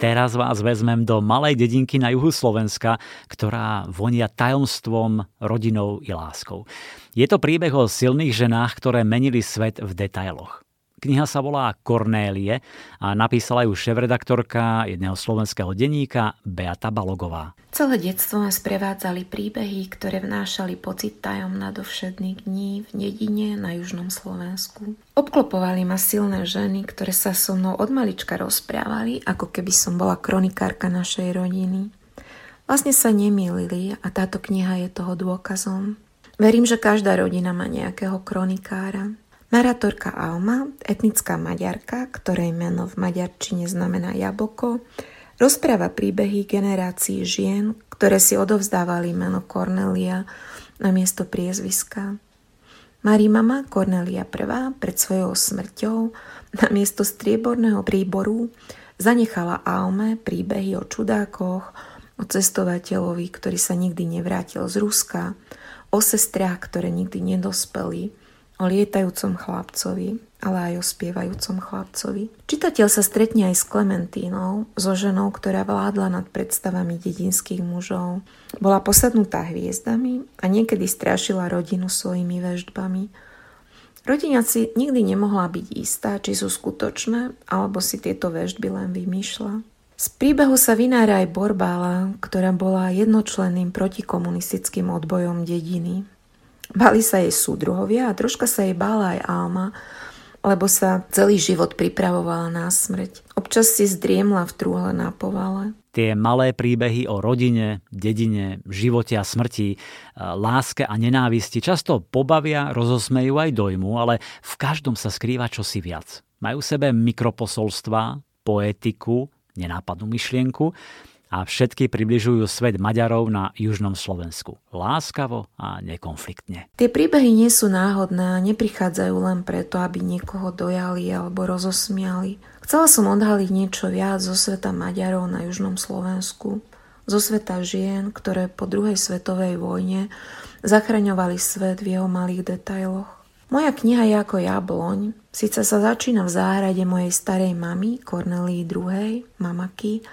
Teraz vás vezmem do malej dedinky na juhu Slovenska, ktorá vonia tajomstvom, rodinou i láskou. Je to príbeh o silných ženách, ktoré menili svet v detailoch. Kniha sa volá Kornélie a napísala ju šéf-redaktorka jedného slovenského denníka Beata Balogová. Celé detstvo ma sprevádzali príbehy, ktoré vnášali pocit tajom nadovšedných dní v dedine na južnom Slovensku. Obklopovali ma silné ženy, ktoré sa so mnou od malička rozprávali, ako keby som bola kronikárka našej rodiny. Vlastne sa nemýlili a táto kniha je toho dôkazom. Verím, že každá rodina má nejakého kronikára. Narátorka Alma, etnická maďarka, ktorej meno v maďarčine znamená jablko, rozpráva príbehy generácií žien, ktoré si odovzdávali meno Cornelia na miesto priezviska. Marí mama Cornelia I pred svojou smrťou na miesto strieborného príboru zanechala Alme príbehy o čudákoch, o cestovateľovi, ktorý sa nikdy nevrátil z Ruska, o sestrách, ktoré nikdy nedospeli, o lietajúcom chlapcovi, ale aj o spievajúcom chlapcovi. Čitateľ sa stretne aj s Klementínou, so ženou, ktorá vládla nad predstavami dedinských mužov. Bola posadnutá hviezdami a niekedy strašila rodinu svojimi veždbami. Rodina si nikdy nemohla byť istá, či sú skutočné, alebo si tieto veždby len vymýšľa. Z príbehu sa vynára aj Borbála, ktorá bola jednočlenným protikomunistickým odbojom dediny. Bali sa jej súdruhovia a troška sa jej bála aj Alma, lebo sa celý život pripravovala na smrť. Občas si zdriemla v trúhle na povale. Tie malé príbehy o rodine, dedine, živote a smrti, e, láske a nenávisti často pobavia, rozosmejú aj dojmu, ale v každom sa skrýva čosi viac. Majú v sebe mikroposolstva, poetiku, nenápadnú myšlienku a všetky približujú svet Maďarov na južnom Slovensku. Láskavo a nekonfliktne. Tie príbehy nie sú náhodné a neprichádzajú len preto, aby niekoho dojali alebo rozosmiali. Chcela som odhaliť niečo viac zo sveta Maďarov na južnom Slovensku. Zo sveta žien, ktoré po druhej svetovej vojne zachraňovali svet v jeho malých detailoch. Moja kniha je ako jabloň, síce sa začína v záhrade mojej starej mamy, Kornelii II, mamaky,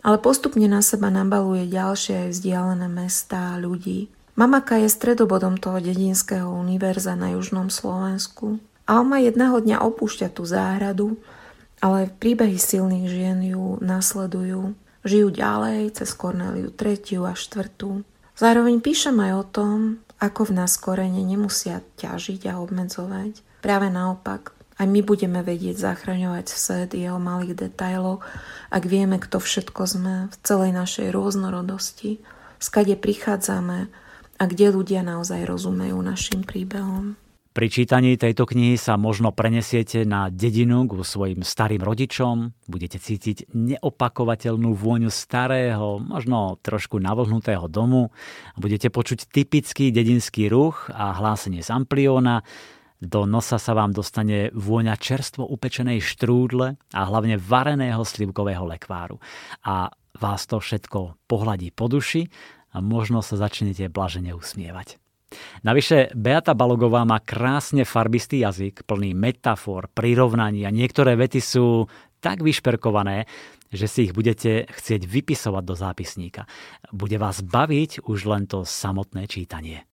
ale postupne na seba nabaluje ďalšie aj vzdialené mestá a ľudí. Mamaka je stredobodom toho dedinského univerza na južnom Slovensku. Alma jedného dňa opúšťa tú záhradu, ale príbehy silných žien ju nasledujú. Žijú ďalej cez Korneliu 3. a 4. Zároveň píšem aj o tom, ako v nás korene nemusia ťažiť a obmedzovať. Práve naopak, aj my budeme vedieť zachraňovať svet jeho malých detajlov, ak vieme, kto všetko sme v celej našej rôznorodosti, skade prichádzame a kde ľudia naozaj rozumejú našim príbehom. Pri čítaní tejto knihy sa možno prenesiete na dedinu ku svojim starým rodičom, budete cítiť neopakovateľnú vôňu starého, možno trošku navlhnutého domu, budete počuť typický dedinský ruch a hlásenie z amplióna, do nosa sa vám dostane vôňa čerstvo upečenej štrúdle a hlavne vareného slivkového lekváru. A vás to všetko pohľadí po duši a možno sa začnete blažene usmievať. Navyše Beata Balogová má krásne farbistý jazyk, plný metafor, prirovnaní a niektoré vety sú tak vyšperkované, že si ich budete chcieť vypisovať do zápisníka. Bude vás baviť už len to samotné čítanie.